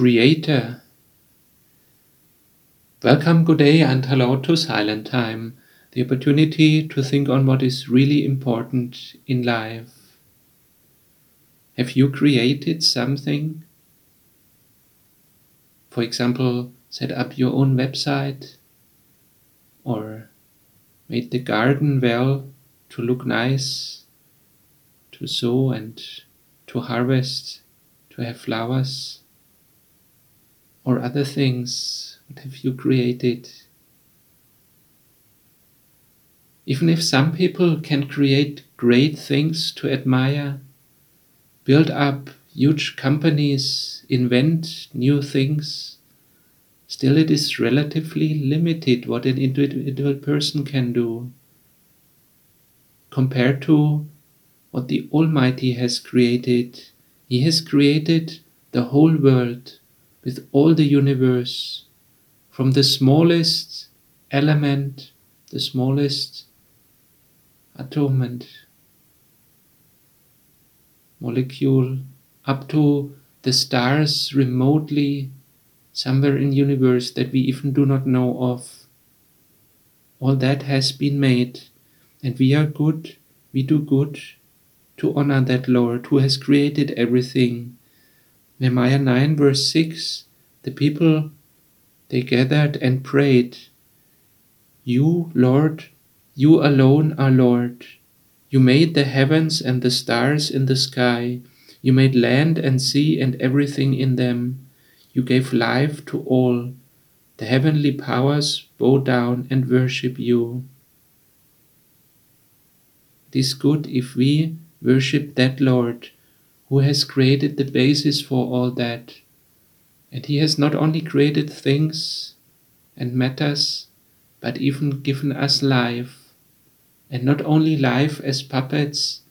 Creator. Welcome, good day, and hello to Silent Time, the opportunity to think on what is really important in life. Have you created something? For example, set up your own website or made the garden well to look nice, to sow and to harvest, to have flowers, or other things. What have you created? Even if some people can create great things to admire, build up huge companies, invent new things, still it is relatively limited what an individual person can do compared to what the Almighty has created. He has created the whole world with all the universe, from the smallest element, the smallest atom and molecule, up to the stars remotely somewhere in universe that we even do not know of. All that has been made, and we are good, we do good to honor that Lord who has created everything. Nehemiah 9 verse 6, the people, they gathered and prayed, You, Lord, you alone are Lord. You made the heavens and the stars in the sky. You made land and sea and everything in them. You gave life to all. The heavenly powers bow down and worship you. It is good if we worship that Lord who has created the basis for all that. And He has not only created things and matters, but even given us life. And not only life as puppets,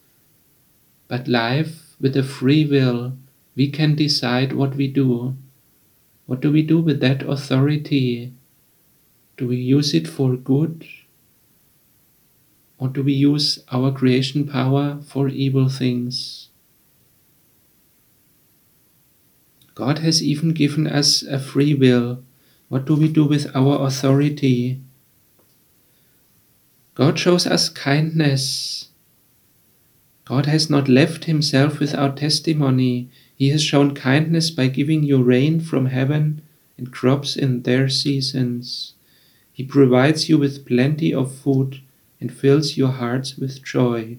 but life with a free will. We can decide what we do. What do we do with that authority? Do we use it for good? Or do we use our creation power for evil things? God has even given us a free will. What do we do with our authority? God shows us kindness. God has not left himself without testimony. He has shown kindness by giving you rain from heaven and crops in their seasons. He provides you with plenty of food and fills your hearts with joy.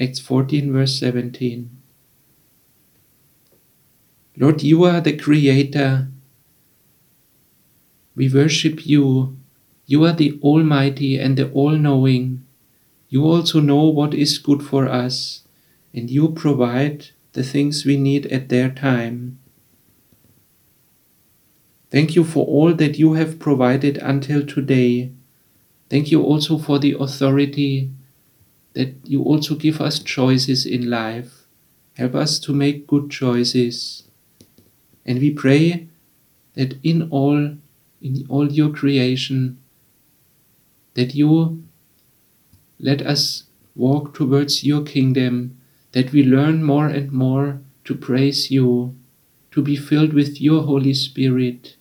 Acts 14, verse 17. Lord, you are the Creator. We worship you. You are the Almighty and the All Knowing. You also know what is good for us, and you provide the things we need at their time. Thank you for all that you have provided until today. Thank you also for the authority that you also give us choices in life. Help us to make good choices. And we pray that in all, in all your creation, that you let us walk towards your kingdom, that we learn more and more to praise you, to be filled with your Holy Spirit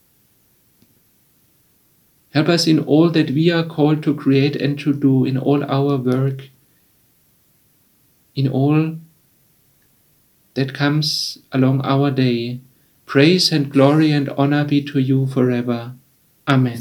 Help us in all that we are called to create and to do, in all our work, in all that comes along our day. Praise and glory and honor be to you forever. Amen.